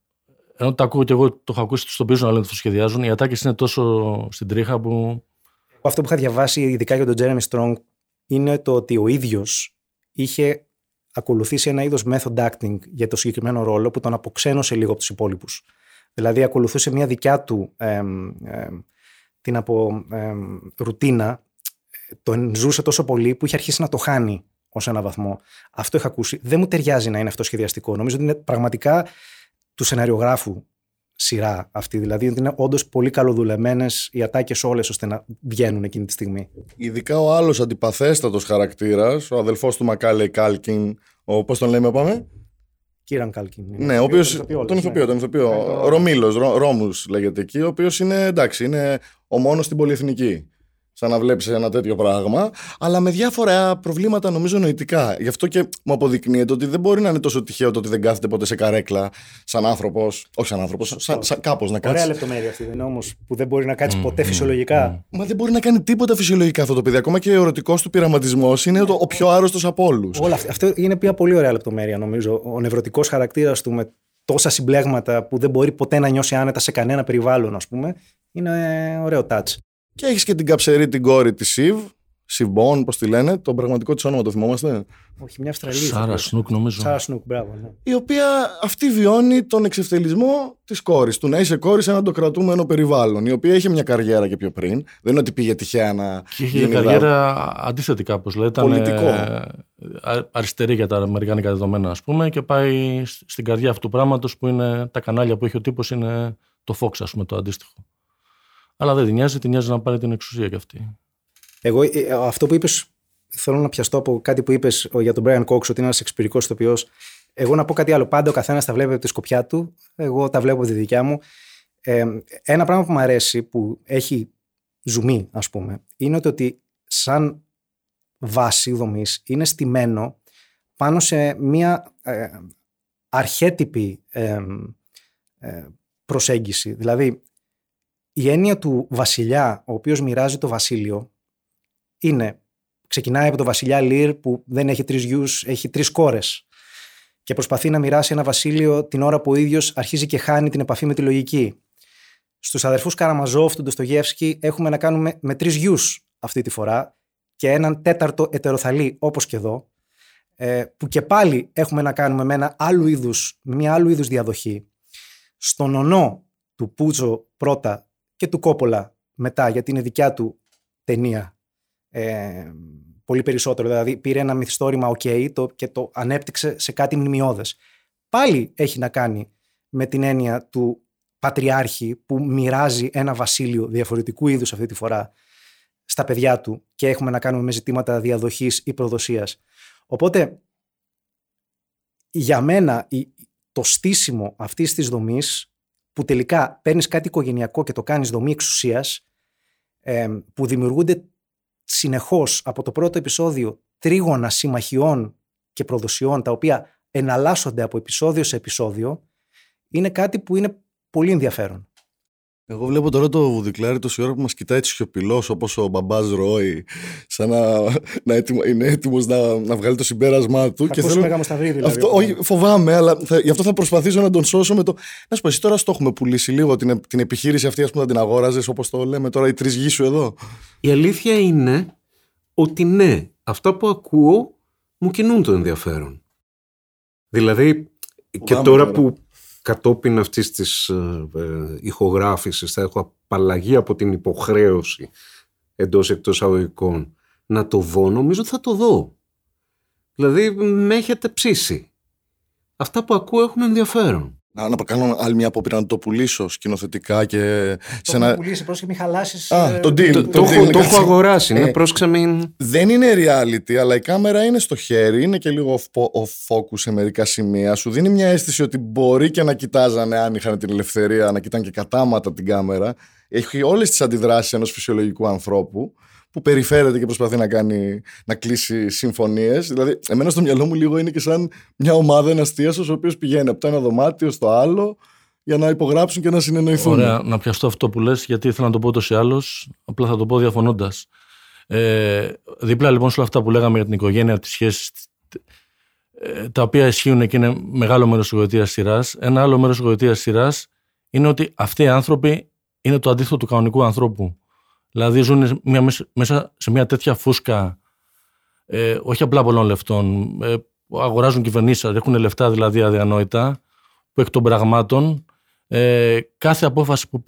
[SPEAKER 2] Ενώ τα ακούω και εγώ το έχω ακούσει του τοπίου να λένε ότι το σχεδιάζουν, οι ατάκες είναι τόσο στην τρίχα που.
[SPEAKER 5] Αυτό που είχα διαβάσει ειδικά για τον Jeremy Strong είναι το ότι ο ίδιος είχε ακολουθήσει ένα είδος method acting για το συγκεκριμένο ρόλο που τον αποξένωσε λίγο από τους υπόλοιπους. Δηλαδή ακολουθούσε μια δικιά του εμ, εμ, την από εμ, ρουτίνα, τον ζούσε τόσο πολύ που είχε αρχίσει να το χάνει ως ένα βαθμό. Αυτό είχα ακούσει. Δεν μου ταιριάζει να είναι αυτό σχεδιαστικό. Νομίζω ότι είναι πραγματικά του σεναριογράφου σειρά αυτή. Δηλαδή ότι είναι όντως πολύ καλοδουλεμένες οι ατάκες όλες ώστε να βγαίνουν εκείνη τη στιγμή.
[SPEAKER 4] Ειδικά ο άλλος αντιπαθέστατος χαρακτήρας, ο αδελφός του Μακάλε Κάλκιν, ο πώς τον λέμε, είπαμε.
[SPEAKER 5] Κύραν Κάλκιν. είναι.
[SPEAKER 4] Ναι, ο οποίο.
[SPEAKER 5] ηθοποιό,
[SPEAKER 4] Τον
[SPEAKER 5] ναι.
[SPEAKER 4] ηθοποιό, τον ηθοποιό.
[SPEAKER 5] Ναι, το-
[SPEAKER 4] Ρωμήλο, Ρόμου λέγεται εκεί, ο οποίος είναι εντάξει, είναι ο μόνος στην πολυεθνική. Σαν να βλέπεις ένα τέτοιο πράγμα, αλλά με διάφορα προβλήματα νομίζω νοητικά. Γι' αυτό και μου αποδεικνύεται ότι δεν μπορεί να είναι τόσο τυχαίο το ότι δεν κάθεται ποτέ σε καρέκλα σαν άνθρωπος. Όχι σαν άνθρωπος, σαν, σαν κάπως να
[SPEAKER 5] Ωραία
[SPEAKER 4] κάτσει.
[SPEAKER 5] λεπτομέρεια αυτή δεν είναι όμως που δεν μπορεί να κάτσει ποτέ φυσιολογικά.
[SPEAKER 4] Μα δεν μπορεί να κάνει τίποτα φυσιολογικά αυτό το παιδί. Ακόμα και ο ερωτικός του πειραματισμός είναι το, ο πιο άρρωστος από όλους.
[SPEAKER 5] Όλα αυτά. Αυτό είναι μια πολύ ωραία λεπτομέρεια νομίζω. Ο νευρωτικός χαρακτήρας του με τόσα συμπλέγματα που δεν μπορεί ποτέ να νιώσει άνετα σε κανένα περιβάλλον, ας πούμε, είναι ωραίο touch.
[SPEAKER 4] Και έχεις και την καψερή την κόρη της Σιβ. Σιβμπον, πώς τη λένε. Το πραγματικό της όνομα το θυμόμαστε;
[SPEAKER 5] Όχι, μια Αυστραλία.
[SPEAKER 2] Σάρα Σνούκ, νομίζω.
[SPEAKER 5] Σάρα Σνούκ, μπράβο. Ναι.
[SPEAKER 4] η οποία αυτή βιώνει τον εξευτελισμό της κόρης. Του να είσαι κόρης σε ένα το κρατούμενο περιβάλλον. Η οποία είχε μια καριέρα και πιο πριν. Δεν είναι ότι πήγε τυχαία να.
[SPEAKER 2] Και είχε
[SPEAKER 4] γίνει
[SPEAKER 2] καριέρα αντίθετη κάπως. Δηλαδή, ήταν
[SPEAKER 4] Πολιτικό.
[SPEAKER 2] ε, α- αριστερή για τα αμερικάνικα δεδομένα, ας πούμε, και πάει σ- στην καρδιά αυτού του πράγματος που είναι τα κανάλια που έχει ο τύπος είναι το Fox, ας πούμε, το αντίστοιχο. Αλλά δεν την νοιάζει, την νοιάζει να πάρει την εξουσία κι αυτή.
[SPEAKER 5] Εγώ ε, ε, αυτό που είπες, θέλω να πιαστώ από κάτι που είπες για τον Brian Cox, ότι είναι ένας εξυπηρικό ηθοποιός. Εγώ να πω κάτι άλλο. Πάντα ο καθένας τα βλέπει από τη σκοπιά του. Εγώ τα βλέπω από τη δικιά μου. Ε, ένα πράγμα που μου αρέσει, που έχει ζουμί, ας πούμε, είναι ότι, ότι σαν βάση δομής είναι στημένο πάνω σε μία ε, αρχέτυπη ε, ε, προσέγγιση. Δηλαδή, η έννοια του βασιλιά, ο οποίος μοιράζει το βασίλειο, είναι, ξεκινάει από το βασιλιά Λίρ που δεν έχει τρεις γιους, έχει τρεις κόρες και προσπαθεί να μοιράσει ένα βασίλειο την ώρα που ο ίδιος αρχίζει και χάνει την επαφή με τη λογική. Στους αδερφούς Καραμαζόφ του Ντοστογεύσκη έχουμε να κάνουμε με τρεις γιους αυτή τη φορά και έναν τέταρτο ετεροθαλή όπως και εδώ ε, που και πάλι έχουμε να κάνουμε με, ένα άλλου είδους, με μια άλλου είδους διαδοχή. Στον ονό του Πούτζο πρώτα και του Κόπολα μετά γιατί είναι δικιά του ταινία ε, πολύ περισσότερο. Δηλαδή πήρε ένα μυθιστόρημα ok το, και το ανέπτυξε σε κάτι μνημειώδες. Πάλι έχει να κάνει με την έννοια του πατριάρχη που μοιράζει ένα βασίλειο διαφορετικού είδους αυτή τη φορά στα παιδιά του και έχουμε να κάνουμε με ζητήματα διαδοχής ή προδοσίας. Οπότε για μένα η- το στήσιμο αυτής της δομής που τελικά παίρνεις κάτι οικογενειακό και το κάνεις δομή εξουσίας ε, που δημιουργούνται συνεχώς από το πρώτο επεισόδιο τρίγωνα συμμαχιών και προδοσιών τα οποία εναλλάσσονται από επεισόδιο σε επεισόδιο είναι κάτι που είναι πολύ ενδιαφέρον.
[SPEAKER 4] Εγώ βλέπω τώρα το βουδικλάρι τόση ώρα που μας κοιτάει έτσι σιωπηλός, όπως ο μπαμπάς Ρόι, σαν να, να έτοιμο, είναι έτοιμος να, να βγάλει το συμπέρασμά του.
[SPEAKER 5] Θα και θέλω... Μέγα δηλαδή,
[SPEAKER 4] αυτό, όχι, φοβάμαι, αλλά θα, γι' αυτό θα προσπαθήσω να τον σώσω με το. Να σου πω, εσύ τώρα στο έχουμε πουλήσει λίγο την, την επιχείρηση αυτή, ας πούμε, να την αγόραζες, όπως το λέμε τώρα, οι τρεις γη σου εδώ.
[SPEAKER 3] Η αλήθεια είναι ότι ναι, αυτά που ακούω μου κινούν το ενδιαφέρον. Δηλαδή, και τώρα που κατόπιν αυτής της ε, ε, ηχογράφησης θα έχω απαλλαγή από την υποχρέωση εντός εκτός αγωγικών να το δω, νομίζω ότι θα το δω. Δηλαδή με έχετε ψήσει. Αυτά που ακούω έχουν ενδιαφέρον.
[SPEAKER 4] Να, να κάνω άλλη μια απόπειρα να το πουλήσω σκηνοθετικά και.
[SPEAKER 5] Το σε ένα... πουλήσει, πρόσεχε μην χαλάσεις.
[SPEAKER 4] Α,
[SPEAKER 5] ε,
[SPEAKER 4] το deal.
[SPEAKER 3] Το, το,
[SPEAKER 4] deal,
[SPEAKER 3] το έχω αγοράσει. Ε, πρόσεξα μην.
[SPEAKER 4] Δεν είναι reality, αλλά η κάμερα είναι στο χέρι, είναι και λίγο off focus σε μερικά σημεία. Σου δίνει μια αίσθηση ότι μπορεί και να κοιτάζανε αν είχαν την ελευθερία, να κοιτάνε και κατάματα την κάμερα. Έχει όλες τις αντιδράσεις ενός φυσιολογικού ανθρώπου που περιφέρεται και προσπαθεί να, κάνει, να κλείσει συμφωνίες. Δηλαδή, εμένα στο μυαλό μου λίγο είναι και σαν μια ομάδα, ένας αστίασο, ο οποίος πηγαίνει από το ένα δωμάτιο στο άλλο για να υπογράψουν και να συνεννοηθούν.
[SPEAKER 2] Ωραία, να πιαστώ αυτό που λες, γιατί ήθελα να το πω ούτω ή άλλω, απλά θα το πω διαφωνώντας. Ε, δίπλα λοιπόν σε όλα αυτά που λέγαμε για την οικογένεια, τις σχέσεις, ε, τα οποία ισχύουν και είναι μεγάλο μέρος της γοητείας σειράς. Ένα άλλο μέρος της γοητείας σειράς είναι ότι αυτοί οι άνθρωποι είναι το αντίθετο του κανονικού ανθρώπου. Δηλαδή ζουν μια, μέσα σε μια τέτοια φούσκα, ε, όχι απλά πολλών λεφτών, ε, αγοράζουν κυβερνήσεις, έχουν λεφτά δηλαδή αδιανόητα, που εκ των πραγμάτων ε, κάθε απόφαση που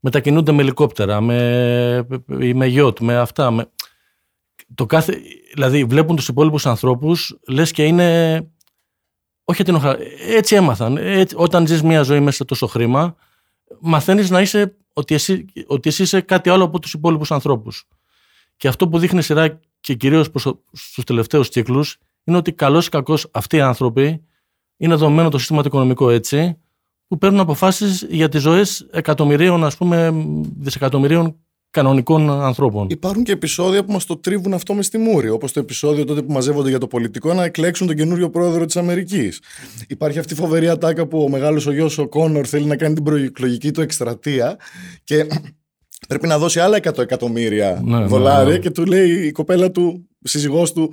[SPEAKER 2] μετακινούνται με ελικόπτερα, με, με γιότ, με αυτά. Με, το κάθε, δηλαδή βλέπουν τους υπόλοιπους ανθρώπους, λες και είναι... Όχι την έτσι έμαθαν. Έτσι, όταν ζεις μια ζωή μέσα σε τόσο χρήμα, μαθαίνεις να είσαι ότι εσύ, ότι εσύ είσαι κάτι άλλο από τους υπόλοιπους ανθρώπους. Και αυτό που δείχνει σειρά και κυρίως στους τελευταίους κύκλους είναι ότι καλώς ή κακώς αυτοί οι άνθρωποι είναι δομμένο το σύστημα το οικονομικό έτσι που παίρνουν αποφάσεις για τις ζωές εκατομμυρίων, ας πούμε, δισεκατομμυρίων κανονικών ανθρώπων.
[SPEAKER 4] Υπάρχουν και επεισόδια που μας το τρίβουν αυτό μες στη μούρη. Όπως το επεισόδιο τότε που μαζεύονται για το πολιτικό να εκλέξουν τον καινούριο πρόεδρο της Αμερικής. Υπάρχει αυτή η φοβερή ατάκα που ο μεγάλος ο γιος ο Κόνορ θέλει να κάνει την προεκλογική του εκστρατεία και πρέπει να δώσει άλλα 100 εκατομμύρια ναι, ναι, δολάρια ναι. και του λέει η κοπέλα του, σύζυγός του,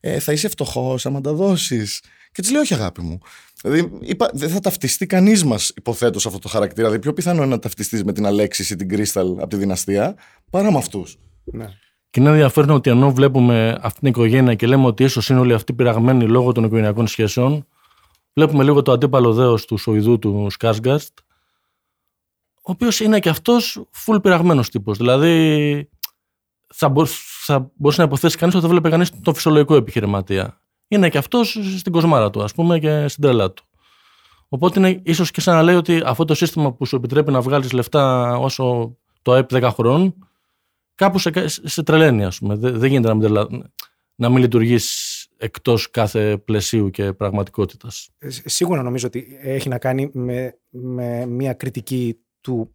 [SPEAKER 4] ε, θα είσαι φτωχός άμα τα δώσεις. Και της λέει, Όχι, αγάπη μου. Δηλαδή, είπα, δεν θα ταυτιστεί κανείς μας, υποθέτω, σε αυτό το χαρακτήρα. Δηλαδή, πιο πιθανό είναι να ταυτιστείς με την Αλέξη ή την Κρίσταλ από τη δυναστεία παρά με αυτούς.
[SPEAKER 2] Ναι. Και είναι ενδιαφέρον ότι ενώ βλέπουμε αυτή την οικογένεια και λέμε ότι ίσως είναι όλοι αυτοί πειραγμένοι λόγω των οικογενειακών σχέσεων, βλέπουμε λίγο το αντίπαλο δέος του Σοηδού του Σκάσγκαστ, ο οποίος είναι και αυτός full πειραγμένος τύπος. Δηλαδή, θα, θα μπορούσε να υποθέσει κανείς ότι θα βλέπει κανείς τον φυσιολογικό επιχειρηματία είναι και αυτός στην κοσμάρα του, ας πούμε, και στην τρελά του. Οπότε είναι ίσως και σαν να λέει ότι αυτό το σύστημα που σου επιτρέπει να βγάλεις λεφτά όσο το ΑΕΠ 10 χρόνων, κάπου σε, σε τρελαίνει, ας πούμε. Δεν, γίνεται να μην, τρελα... να μην λειτουργείς εκτός κάθε πλαισίου και πραγματικότητας.
[SPEAKER 5] Ε, σίγουρα νομίζω ότι έχει να κάνει με, με μια κριτική του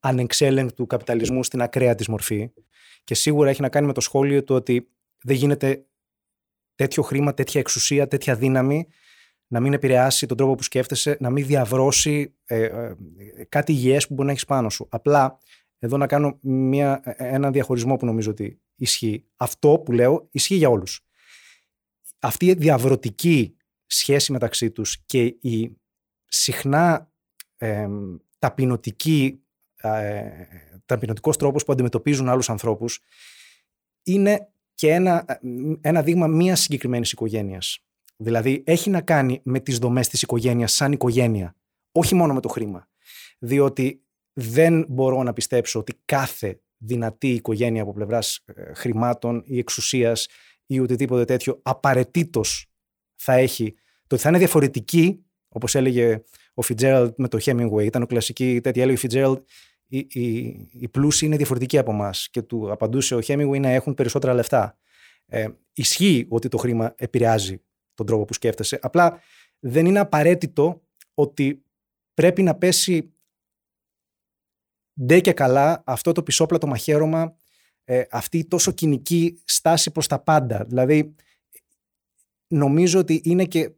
[SPEAKER 5] ανεξέλεγκτου καπιταλισμού στην ακραία της μορφή. Και σίγουρα έχει να κάνει με το σχόλιο του ότι δεν γίνεται τέτοιο χρήμα, τέτοια εξουσία, τέτοια δύναμη να μην επηρεάσει τον τρόπο που σκέφτεσαι, να μην διαβρώσει ε, ε, κάτι υγιές που μπορεί να έχεις πάνω σου. Απλά εδώ να κάνω μια, ε, ένα διαχωρισμό που νομίζω ότι ισχύει. Αυτό που λέω ισχύει για όλους. Αυτή η διαβρωτική σχέση μεταξύ τους και η συχνά ε, ταπεινωτική, ε, ταπεινωτικός τρόπος που αντιμετωπίζουν άλλους ανθρώπους είναι και ένα, ένα δείγμα μιας συγκεκριμένης οικογένειας. Δηλαδή, έχει να κάνει με τις δομές της οικογένειας σαν οικογένεια, όχι μόνο με το χρήμα. Διότι δεν μπορώ να πιστέψω ότι κάθε δυνατή οικογένεια από πλευράς ε, χρημάτων ή εξουσίας ή οτιδήποτε τέτοιο απαραίτητος θα έχει. Το ότι θα είναι διαφορετική, όπως έλεγε ο Φιτζέραλτ με το Hemingway, ήταν ο κλασική τέτοια, έλεγε ο Φιτζέραλτ, οι, οι, οι πλούσιοι είναι διαφορετικοί από εμάς. Και του απαντούσε ο Χέμιγουι να έχουν περισσότερα λεφτά. Ε, ισχύει ότι το χρήμα επηρεάζει τον τρόπο που σκέφτεσαι. Απλά δεν είναι απαραίτητο ότι πρέπει να πέσει ντε και καλά αυτό το πισόπλατο μαχαίρωμα, ε, αυτή η τόσο κοινική στάση προς τα πάντα. Δηλαδή, νομίζω ότι είναι και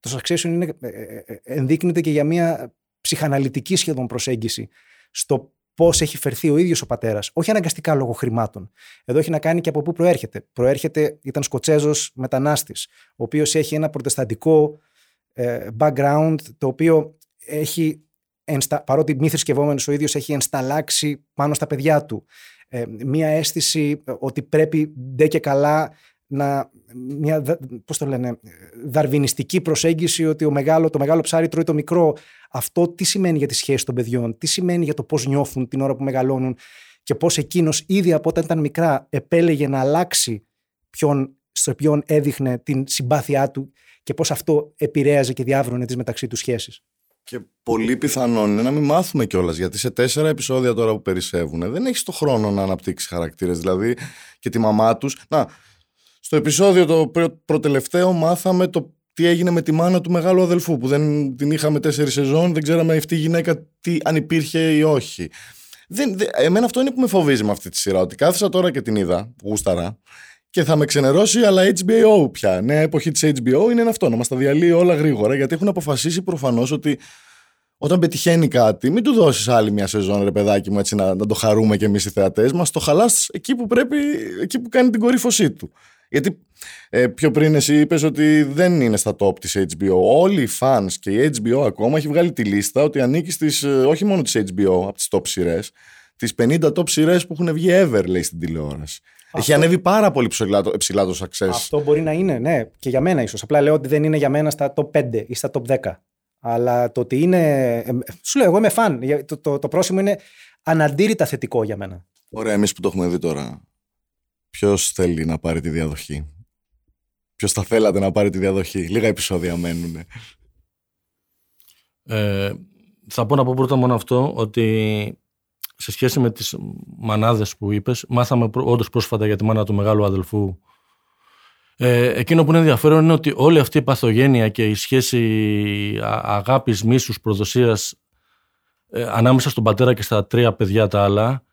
[SPEAKER 5] το succession είναι, ε, ε, ε, ενδείκνυται και για μια ψυχαναλυτική σχεδόν προσέγγιση στο πώς έχει φερθεί ο ίδιος ο πατέρας. Όχι αναγκαστικά λόγω χρημάτων. Εδώ έχει να κάνει και από πού προέρχεται. Προέρχεται, ήταν Σκοτσέζος μετανάστης, ο οποίος έχει ένα προτεσταντικό ε, background, το οποίο έχει, παρότι μη θρησκευόμενος ο ίδιος, έχει ενσταλλάξει πάνω στα παιδιά του. Ε, μία αίσθηση ότι πρέπει ντε και καλά να, μια, πώς το λένε, δαρβινιστική προσέγγιση ότι ο μεγάλο, το μεγάλο ψάρι τρώει το μικρό. Αυτό τι σημαίνει για τη σχέση των παιδιών, τι σημαίνει για το πώς νιώθουν την ώρα που μεγαλώνουν; Και πώς εκείνος ήδη από όταν ήταν μικρά επέλεγε να αλλάξει ποιον, στο ποιον έδειχνε την συμπάθειά του και πώς αυτό επηρέαζε και διάβρωνε τις μεταξύ τους σχέσεις;
[SPEAKER 4] Και πολύ πιθανόν είναι να μην μάθουμε κιόλας. Γιατί σε τέσσερα επεισόδια τώρα που περισσεύουν δεν έχεις το χρόνο να αναπτύξεις χαρακτήρες. Δηλαδή και τη μαμά τους. Να, στο επεισόδιο το προτελευταίο μάθαμε το τι έγινε με τη μάνα του μεγάλου αδελφού που δεν την είχαμε τέσσερις σεζόν, δεν ξέραμε αυτή η γυναίκα τι, αν υπήρχε ή όχι. Δεν, δεν, εμένα αυτό είναι που με φοβίζει με αυτή τη σειρά, ότι κάθισα τώρα και την είδα, που γούσταρα, και θα με ξενερώσει, αλλά HBO πια. Νέα εποχή της HBO είναι αυτό, να μα τα διαλύει όλα γρήγορα, γιατί έχουν αποφασίσει προφανώς ότι όταν πετυχαίνει κάτι, μην του δώσεις άλλη μια σεζόν, ρε παιδάκι μου, έτσι να, να το χαρούμε κι εμείς οι θεατές μας. Το χαλάς εκεί που πρέπει, εκεί που κάνει την κορύφωσή του. Γιατί ε, πιο πριν εσύ είπες ότι δεν είναι στα top της HBO. Όλοι οι fans και η HBO ακόμα έχει βγάλει τη λίστα ότι ανήκει στις, ε, όχι μόνο της HBO, από τις top σειρές, τις 50 top σειρές που έχουν βγει ever, λέει, στην τηλεόραση. Αυτό... Έχει ανέβει πάρα πολύ ψηλά το, ψηλά το success.
[SPEAKER 5] Αυτό μπορεί να είναι, ναι, και για μένα ίσως. Απλά λέω ότι δεν είναι για μένα στα top 5 ή στα top 10. Αλλά το ότι είναι. Ε, σου λέω, εγώ είμαι φαν. Το, το, το πρόσημο είναι αναντήρητα θετικό για μένα.
[SPEAKER 4] Ωραία, εμείς που το έχουμε δει τώρα. Ποιος θέλει να πάρει τη διαδοχή; Ποιος θα θέλατε να πάρει τη διαδοχή; Λίγα επεισόδια μένουν.
[SPEAKER 2] Ε, θα πω να πω πρώτα μόνο αυτό ότι σε σχέση με τις μανάδες που είπες μάθαμε όντως πρόσφατα για τη μάνα του μεγάλου αδελφού ε, εκείνο που είναι ενδιαφέρον είναι ότι όλη αυτή η παθογένεια και η σχέση αγάπης, μίσους, προδοσίας ε, ανάμεσα στον πατέρα και στα τρία παιδιά τα άλλα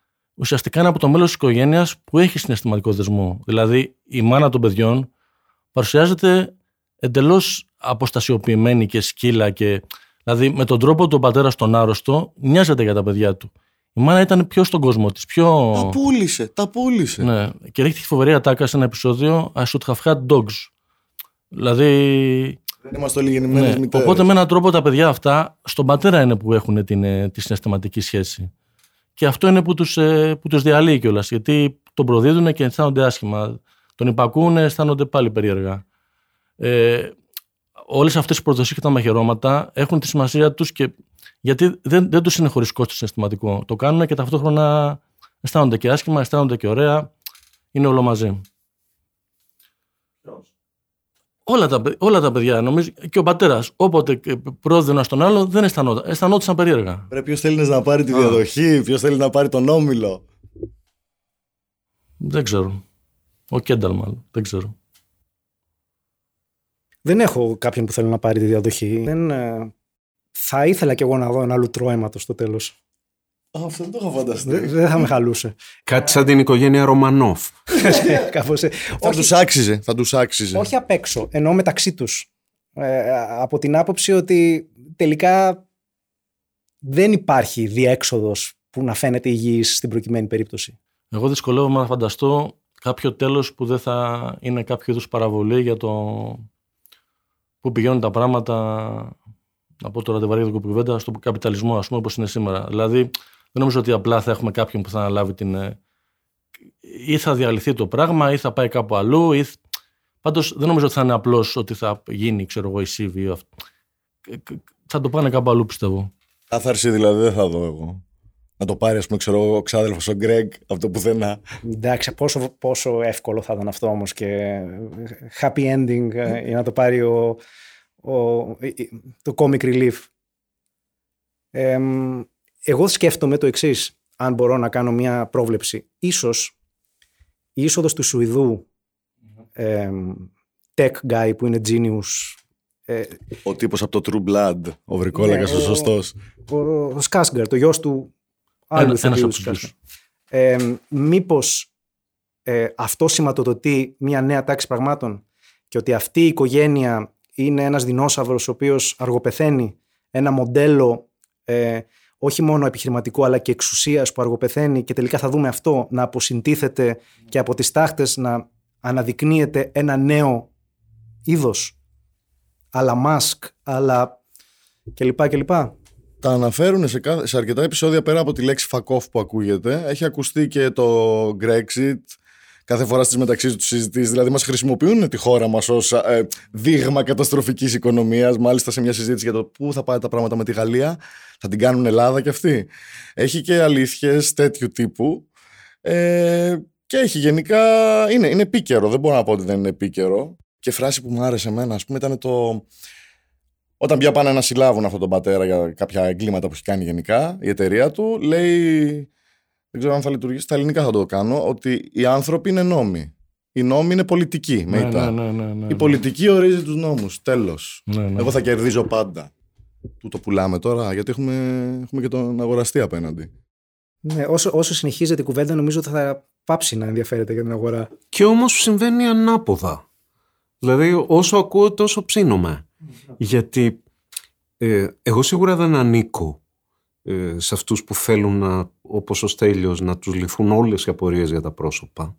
[SPEAKER 2] ουσιαστικά είναι από το μέλος της οικογένειας που έχει συναισθηματικό δεσμό. Δηλαδή, η μάνα των παιδιών παρουσιάζεται εντελώς αποστασιοποιημένη και σκύλα. Και, δηλαδή, με τον τρόπο του ο πατέρα στον άρρωστο νοιάζεται για τα παιδιά του. Η μάνα ήταν πιο στον κόσμο της. Πιο...
[SPEAKER 4] Τα πούλησε, τα πούλησε.
[SPEAKER 2] Ναι. Και έχει τη φοβερή ατάκα σε ένα επεισόδιο I should have had dogs. Δηλαδή.
[SPEAKER 4] Δεν είμαστε όλοι γεννημένοι ναι.
[SPEAKER 2] Οπότε με έναν τρόπο τα παιδιά αυτά στον πατέρα είναι που έχουν την, ε, τη συναισθηματική σχέση. Και αυτό είναι που τους ε, που τους διαλύει κιόλας. Γιατί τον προδίδουν και αισθάνονται άσχημα. Τον υπακούν, αισθάνονται πάλι περίεργα. Ε, Όλες αυτές οι προδοσίες και τα μαχαιρώματα έχουν τη σημασία τους και γιατί δεν, δεν τους είναι χωρίς κόστος συναισθηματικό. Το κάνουν και ταυτόχρονα αισθάνονται και άσχημα, αισθάνονται και ωραία. Είναι όλο μαζί. Όλα τα, όλα τα παιδιά, νομίζω, και ο πατέρας, όποτε πρόδινε στον άλλο, δεν αισθανόταν. Αισθανόταν περίεργα.
[SPEAKER 4] Πρέπει ποιος θέλει να πάρει τη διαδοχή, ποιος θέλει να πάρει τον όμιλο;
[SPEAKER 2] Δεν ξέρω. Ο Κένταλ, μάλλον. Δεν ξέρω.
[SPEAKER 5] Δεν έχω κάποιον που θέλει να πάρει τη διαδοχή. Δεν, ε, θα ήθελα κι εγώ να δω ένα λουτρό αίματος στο τέλος.
[SPEAKER 4] Αυτό δεν το είχα φανταστεί.
[SPEAKER 5] Δεν, θα με χαλούσε.
[SPEAKER 3] Κάτι σαν την οικογένεια Ρωμανόφ.
[SPEAKER 5] Κάπως,
[SPEAKER 4] ε, θα τους άξιζε, θα τους άξιζε.
[SPEAKER 5] Όχι απ' έξω, ενώ μεταξύ τους. Ε, από την άποψη ότι τελικά δεν υπάρχει διέξοδος που να φαίνεται υγιής στην προκειμένη περίπτωση.
[SPEAKER 2] Εγώ δυσκολεύομαι να φανταστώ κάποιο τέλος που δεν θα είναι κάποιο είδους παραβολή για το που πηγαίνουν τα πράγματα να πω τώρα τη βαρύγδα κουβέντα στον καπιταλισμό, ας πούμε, όπως είναι σήμερα. Δηλαδή, δεν νομίζω ότι απλά θα έχουμε κάποιον που θα αναλάβει την. Ε, ή θα διαλυθεί το πράγμα, ή θα πάει κάπου αλλού. Ή... Πάντως, δεν νομίζω ότι θα είναι απλώς ότι θα γίνει, ξέρω εγώ, η CV. Θα το πάνε κάπου αλλού, πιστεύω.
[SPEAKER 4] Κάθαρση δηλαδή δεν θα δω εγώ. Να το πάρει, ας πούμε, ξέρω εγώ, ο ξάδελφος ο Γκρέγκ από το πουθενά.
[SPEAKER 5] Εντάξει, πόσο, πόσο εύκολο θα ήταν αυτό όμως και happy ending ε, για να το πάρει ο, το comic relief. Εγώ σκέφτομαι το εξής, αν μπορώ να κάνω μια πρόβλεψη. Ίσως η είσοδος του Σουηδού tech guy που είναι genius
[SPEAKER 4] ε, ο τύπος από το True Blood, ο Βρικόλακας, ναι, ο, ο σωστός.
[SPEAKER 5] Ο, ο Σκάσγκαρ, το γιος του άλλου
[SPEAKER 2] Ένα,
[SPEAKER 5] ε, μήπως ε, αυτό σηματοδοτεί μια νέα τάξη πραγμάτων και ότι αυτή η οικογένεια είναι ένας δεινόσαυρος ο οποίος αργοπεθαίνει ένα μοντέλο ε, όχι μόνο επιχειρηματικό αλλά και εξουσίας που αργοπεθαίνει και τελικά θα δούμε αυτό να αποσυντίθεται και από τις τάχτες να αναδεικνύεται ένα νέο είδος αλλά μάσκ, αλλά κλπ. κλπ.
[SPEAKER 4] Τα αναφέρουν σε, κάθε, σε αρκετά επεισόδια πέρα από τη λέξη fuck off που ακούγεται. Έχει ακουστεί και το Brexit κάθε φορά στις μεταξύ τους συζητήσεις. Δηλαδή, μας χρησιμοποιούν τη χώρα μας ως ε, δείγμα καταστροφικής οικονομίας. Μάλιστα, σε μια συζήτηση για το πού θα πάει τα πράγματα με τη Γαλλία, θα την κάνουν Ελλάδα κι αυτή. Έχει και αλήθειες τέτοιου τύπου. Ε, και έχει γενικά. Είναι, είναι επίκαιρο. Δεν μπορώ να πω ότι δεν είναι επίκαιρο. Και φράση που μου άρεσε εμένα, ας πούμε, ήταν το. Όταν πια πάνε να συλλάβουν αυτόν τον πατέρα για κάποια εγκλήματα που έχει κάνει γενικά, η εταιρεία του λέει. Δεν ξέρω αν θα λειτουργήσει. Στα ελληνικά θα το κάνω. Ότι οι άνθρωποι είναι νόμοι. Οι νόμοι είναι πολιτικοί.
[SPEAKER 2] Ναι,
[SPEAKER 4] Ναι,
[SPEAKER 2] ναι, ναι, ναι, ναι.
[SPEAKER 4] Η πολιτική ορίζει τους νόμους. Τέλος.
[SPEAKER 2] Ναι, ναι.
[SPEAKER 4] Εγώ θα κερδίζω πάντα. Του το πουλάμε τώρα, γιατί έχουμε, έχουμε και τον αγοραστή απέναντι.
[SPEAKER 5] Ναι, όσο, όσο συνεχίζεται η κουβέντα, νομίζω ότι θα πάψει να ενδιαφέρεται για την αγορά.
[SPEAKER 3] Και όμως συμβαίνει ανάποδα. Δηλαδή όσο ακούω τόσο ψήνομαι. Γιατί ε, εγώ σίγουρα δεν ανήκω ε, σε αυτούς που θέλουν να, όπως ο Στέλιος να τους λυθούν όλες οι απορίες για τα πρόσωπα.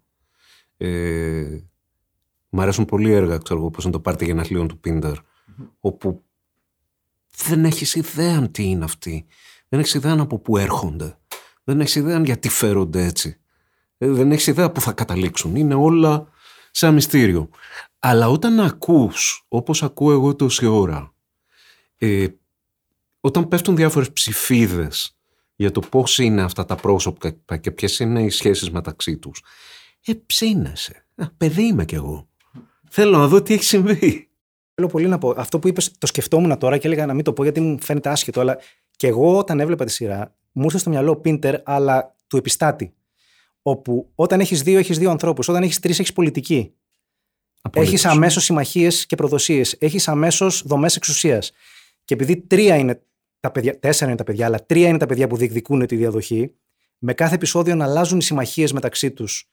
[SPEAKER 3] Ε, μ' αρέσουν πολύ έργα, ξέρω εγώ, όπως είναι το πάρτι γενεθλίων του πιντερ όπου δεν έχεις ιδέα τι είναι αυτοί. Δεν έχεις ιδέα από πού έρχονται. Δεν έχεις ιδέα γιατί φέρονται έτσι. Ε, δεν έχεις ιδέα που θα καταλήξουν. Είναι όλα σαν μυστήριο. Αλλά όταν ακούς, όπως ακούω εγώ τόση ώρα, ε, όταν πέφτουν διάφορες ψηφίδες για το πώς είναι αυτά τα πρόσωπα και ποιες είναι οι σχέσεις μεταξύ τους, ε, ψήνεσαι. Α, παιδί είμαι κι εγώ. Θέλω να δω τι έχει συμβεί.
[SPEAKER 5] Θέλω πολύ να πω. Αυτό που είπες, το σκεφτόμουν τώρα και έλεγα να μην το πω γιατί μου φαίνεται άσχετο, αλλά και εγώ όταν έβλεπα τη σειρά, μου ήρθε στο μυαλό ο Πίντερ, αλλά του επιστάτη. Όπου όταν έχεις δύο, έχεις δύο ανθρώπους. Όταν έχεις τρεις, έχεις πολιτική.
[SPEAKER 3] Απολύτως.
[SPEAKER 5] Έχεις αμέσως συμμαχίες και προδοσίες. Έχεις αμέσως δομές εξουσίας. Και επειδή τρία είναι τα παιδιά, τέσσερα είναι τα παιδιά, αλλά τρία είναι τα παιδιά που διεκδικούν τη διαδοχή, με κάθε επεισόδιο να αλλάζουν οι συμμαχίες μεταξύ τους.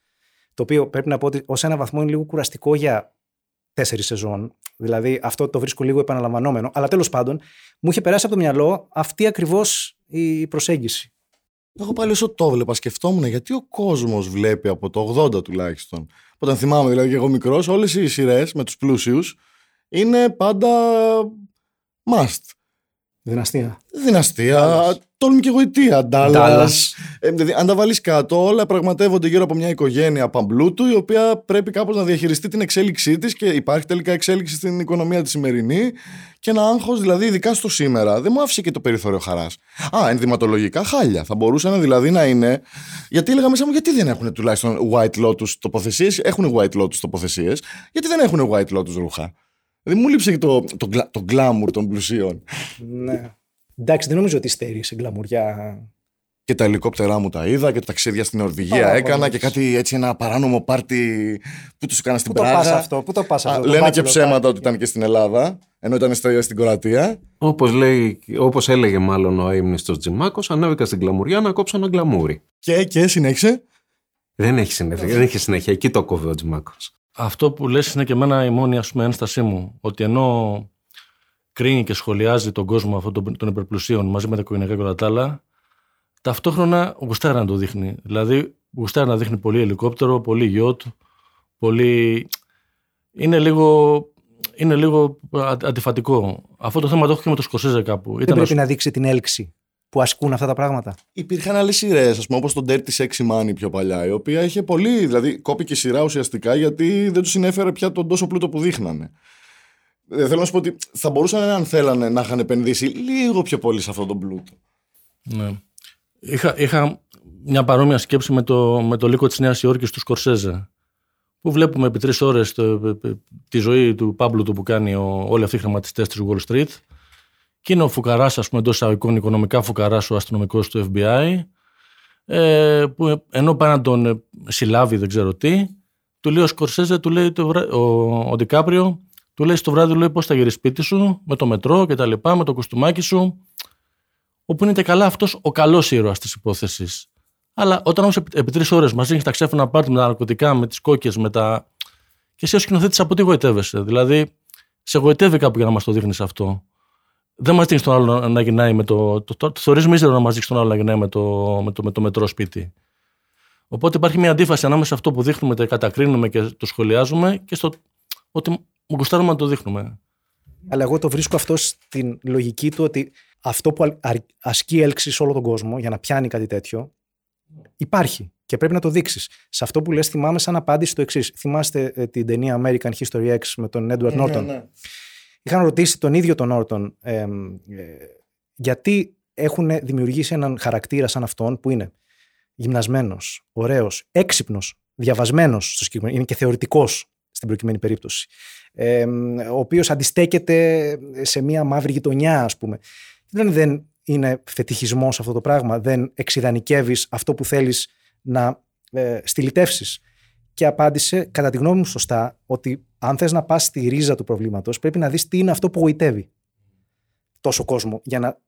[SPEAKER 5] Το οποίο πρέπει να πω ότι ως ένα βαθμό είναι λίγο κουραστικό για τέσσερις σεζόν. Δηλαδή αυτό το βρίσκω λίγο επαναλαμβανόμενο. Αλλά τέλος πάντων, μου είχε περάσει από το μυαλό αυτή ακριβώς η προσέγγιση.
[SPEAKER 4] Εγώ πάλι όσο το βλέπα, σκεφτόμουν γιατί ο κόσμος βλέπει από το 80 τουλάχιστον. Όταν θυμάμαι δηλαδή και εγώ μικρός, όλες οι σειρές με τους πλούσιους είναι πάντα must.
[SPEAKER 5] Δυναστεία.
[SPEAKER 4] Δυναστεία, τόλμη και γοητεία, Ντάλλας. Ε, δηλαδή, αν τα βάλεις κάτω, όλα πραγματεύονται γύρω από μια οικογένεια παμπλούτου, η οποία πρέπει κάπως να διαχειριστεί την εξέλιξή της και υπάρχει τελικά εξέλιξη στην οικονομία της σημερινή. Και ένα άγχος, δηλαδή, ειδικά στο σήμερα, δεν μου άφησε και το περιθώριο χαράς. Α, ενδυματολογικά χάλια. Θα μπορούσαν δηλαδή να είναι. Γιατί έλεγα μέσα μου, γιατί δεν έχουν τουλάχιστον white lotus τοποθεσίες; Έχουν white lotus τοποθεσίες, γιατί δεν έχουν white lotus ρούχα; Δηλαδή, μου λείψε και το, το, γκλα- το glamour των πλουσίων.
[SPEAKER 5] Ναι. Εντάξει, δεν νομίζω ότι στερεί σε γκλαμουριά.
[SPEAKER 4] Και τα ελικόπτερά μου τα είδα και τα ταξίδια στην Νορβηγία
[SPEAKER 5] Πάρα
[SPEAKER 4] έκανα
[SPEAKER 5] πολύ.
[SPEAKER 4] και κάτι έτσι ένα παράνομο πάρτι που τους έκανα στην
[SPEAKER 5] Πού το
[SPEAKER 4] Πράγα.
[SPEAKER 5] πας αυτό, πού το πας
[SPEAKER 4] Α,
[SPEAKER 5] αυτό. το
[SPEAKER 4] λένε και
[SPEAKER 5] bachelor
[SPEAKER 4] ψέματα
[SPEAKER 5] party.
[SPEAKER 4] ότι ήταν και στην Ελλάδα, ενώ ήταν στα- στην Κροατία.
[SPEAKER 3] Όπως, λέει, όπως έλεγε μάλλον ο αείμνηστος Τζιμάκος, ανέβηκα στην κλαμουριά να κόψω ένα γκλαμούρι.
[SPEAKER 4] Και, και συνέχισε.
[SPEAKER 3] Δεν έχει συνέχεια, δεν έχει συνέχεια. Εκεί το κόβει ο Τζιμάκος.
[SPEAKER 2] Αυτό που λες είναι και εμένα η μόνη ας πούμε, ένστασή μου. Ότι ενώ κρίνει και σχολιάζει τον κόσμο αυτόν των, των υπερπλουσίων μαζί με τα οικογενειακά και όλα τα άλλα, ταυτόχρονα γουστάρει να το δείχνει. Δηλαδή, γουστάρει να δείχνει πολύ ελικόπτερο, πολύ γιότ, πολύ. Είναι λίγο, είναι λίγο α- αντιφατικό. Αυτό το θέμα το έχω και με το Σκορσέζε κάπου.
[SPEAKER 5] Δεν
[SPEAKER 2] Ήταν
[SPEAKER 5] πρέπει
[SPEAKER 2] ας-
[SPEAKER 5] να δείξει την έλξη που ασκούν αυτά τα πράγματα.
[SPEAKER 4] Υπήρχαν άλλες σειρές, ας πούμε, όπως το Dirty Sexy Money πιο παλιά, η οποία είχε πολύ. Δηλαδή, κόπηκε η σειρά ουσιαστικά γιατί δεν τους συνέφερε πια τον τόσο πλούτο που δείχνανε. Ε, θέλω να σου πω ότι θα μπορούσαν, αν θέλανε, να είχαν επενδύσει λίγο πιο πολύ σε αυτόν τον πλούτο.
[SPEAKER 2] Ναι. Είχα, είχα μια παρόμοια σκέψη με το, με το λύκο της Νέας Υόρκης του Σκορσέζε που βλέπουμε επί τρεις ώρες το- τη ζωή του Πάμπλου του που κάνει ο, όλοι αυτοί οι χρηματιστές της Wall Street και είναι ο φουκαράς, ας πούμε, εντός εισαγωγικών οικονομικά φουκαράς ο αστυνομικός του FBI ε, που ενώ πάει να τον ε, συλλάβει δεν ξέρω τι του λέει ο Σκορσέζε, του λέει το βρά- ο, ο Ντικάπριο του λέει στο βράδυ λέει πώς θα γυρίσεις σπίτι σου με το μετρό και τα λοιπά, με το κουστούμάκι σου όπου είναι και καλά αυτός ο καλός ήρωας της υπόθεσης. Αλλά όταν όμως επί, επί τρεις ώρες μαζί έχεις τα ξέφωνα πάρτι με τα ναρκωτικά, με τις κόκκες, με τα. και εσύ ω σκηνοθέτης από τι γοητεύεσαι; Δηλαδή, σε γοητεύει κάπου για να μας το δείχνεις αυτό; Δεν μας δείχνει τον άλλο να γυρνάει με το. Το, το, το θεωρείς μίζερο να μας δείξεις τον άλλο να γυρνάει με το, με το, με το μετρό σπίτι. Οπότε υπάρχει μια αντίφαση ανάμεσα σε αυτό που δείχνουμε, το κατακρίνουμε και το σχολιάζουμε και στο ότι μου γουστάρουμε να το δείχνουμε.
[SPEAKER 5] Αλλά εγώ το βρίσκω αυτό στην λογική του ότι αυτό που ασκεί έλξη σε όλο τον κόσμο για να πιάνει κάτι τέτοιο υπάρχει και πρέπει να το δείξεις. Σε αυτό που λες θυμάμαι σαν απάντηση το εξής. Θυμάστε ε, την ταινία American History X με τον Edward
[SPEAKER 4] Ναι,
[SPEAKER 5] Norton;
[SPEAKER 4] ναι.
[SPEAKER 5] Είχαν ρωτήσει τον ίδιο τον Όρτον ε, ε, γιατί έχουν δημιουργήσει έναν χαρακτήρα σαν αυτόν που είναι γυμνασμένος, ωραίος, έξυπνος, διαβασμένος στο συγκεκριμένο, είναι και θεωρητικός στην προκειμένη περίπτωση, ε, ο οποίος αντιστέκεται σε μια μαύρη γειτονιά ας πούμε. Δεν, δεν είναι φετιχισμός αυτό το πράγμα, δεν εξειδανικεύεις αυτό που θέλεις να ε, στυλιτεύσεις. Και απάντησε, κατά τη γνώμη μου σωστά, ότι αν θες να πας στη ρίζα του προβλήματος, πρέπει να δεις τι είναι αυτό που γοητεύει τόσο κόσμο για να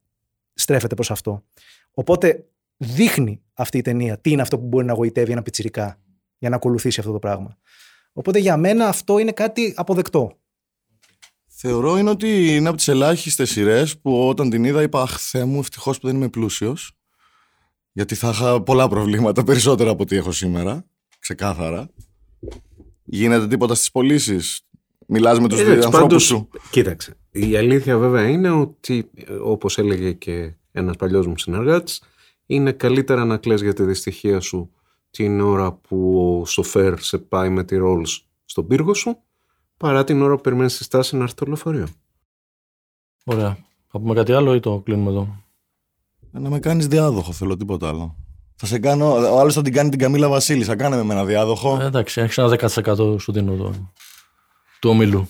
[SPEAKER 5] στρέφεται προς αυτό. Οπότε δείχνει αυτή η ταινία τι είναι αυτό που μπορεί να γοητεύει ένα πιτσιρικά για να ακολουθήσει αυτό το πράγμα. Οπότε για μένα αυτό είναι κάτι αποδεκτό.
[SPEAKER 4] Θεωρώ είναι ότι είναι από τις ελάχιστες σειρές που όταν την είδα είπα Αχ, Θεέ μου, ευτυχώς που δεν είμαι πλούσιος. Γιατί θα είχα πολλά προβλήματα, περισσότερα από ό,τι έχω σήμερα. Ξεκάθαρα. Γίνεται τίποτα στις πωλήσεις. Μιλάς με τους
[SPEAKER 3] Εντάξει,
[SPEAKER 4] ανθρώπους
[SPEAKER 3] πάντως,
[SPEAKER 4] σου.
[SPEAKER 3] Κοίταξε. Η αλήθεια βέβαια είναι ότι, ε, όπως έλεγε και ένας παλιός μου συνεργάτης, είναι καλύτερα να κλαις για τη δυστυχία σου την ώρα που ο σοφέρ σε πάει με τη Rolls στον πύργο σου, παρά την ώρα που περιμένεις στη στάση να έρθει το λεωφορείο.
[SPEAKER 2] Ωραία. Θα πούμε κάτι άλλο ή το κλείνουμε εδώ;
[SPEAKER 4] Να με κάνεις διάδοχο, θέλω τίποτα άλλο. Θα σε κάνω. Ο άλλος θα την κάνει την Καμίλα Βασίλης. Θα κάνε με ένα διάδοχο.
[SPEAKER 2] Ε, εντάξει, έχεις ένα 10% σου δίνω το, του ομίλου.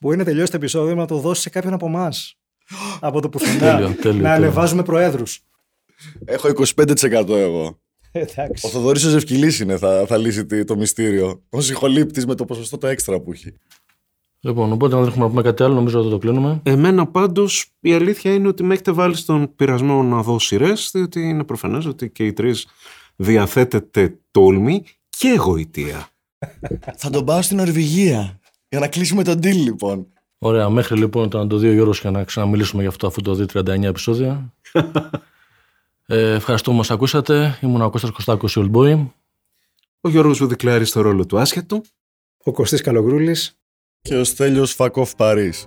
[SPEAKER 5] Μπορεί να τελειώσει το επεισόδιο να το δώσει σε κάποιον από εμάς. από το πουθενά.
[SPEAKER 2] Τέλειο, τέλειο,
[SPEAKER 5] να
[SPEAKER 2] τέλειο.
[SPEAKER 5] ανεβάζουμε προέδρους.
[SPEAKER 4] Έχω 25% εγώ.
[SPEAKER 5] Εντάξει.
[SPEAKER 4] Ο Θοδωρής ο Ζευκυλής είναι, θα, θα λύσει τι- το μυστήριο. Ο συγχολήπτης με το ποσοστό το έξτρα που έχει.
[SPEAKER 2] Λοιπόν, οπότε αν δεν έχουμε να πούμε κάτι άλλο, νομίζω ότι το κλείνουμε.
[SPEAKER 3] Εμένα πάντως η αλήθεια είναι ότι με έχετε βάλει στον πειρασμό να δω σειρές, διότι είναι προφανές ότι και οι τρεις διαθέτετε τόλμη και γοητεία.
[SPEAKER 4] θα τον πάω στην Νορβηγία. Για να κλείσουμε τον deal λοιπόν.
[SPEAKER 2] Ωραία, μέχρι λοιπόν το να το δει ο Γιώργος για να ξαναμιλήσουμε για αυτό αφού το δει 39 επεισόδια. ε, ευχαριστούμε που μας ακούσατε. Ήμουν ο Κώστας Κωστάκος, η Old Boy.
[SPEAKER 3] Ο Γιώργος Βουδικλάρης στο ρόλο του άσχετου.
[SPEAKER 5] Ο Κωστής Καλογρούλης.
[SPEAKER 4] Και ο Στέλιος Φακόφ Παρίς.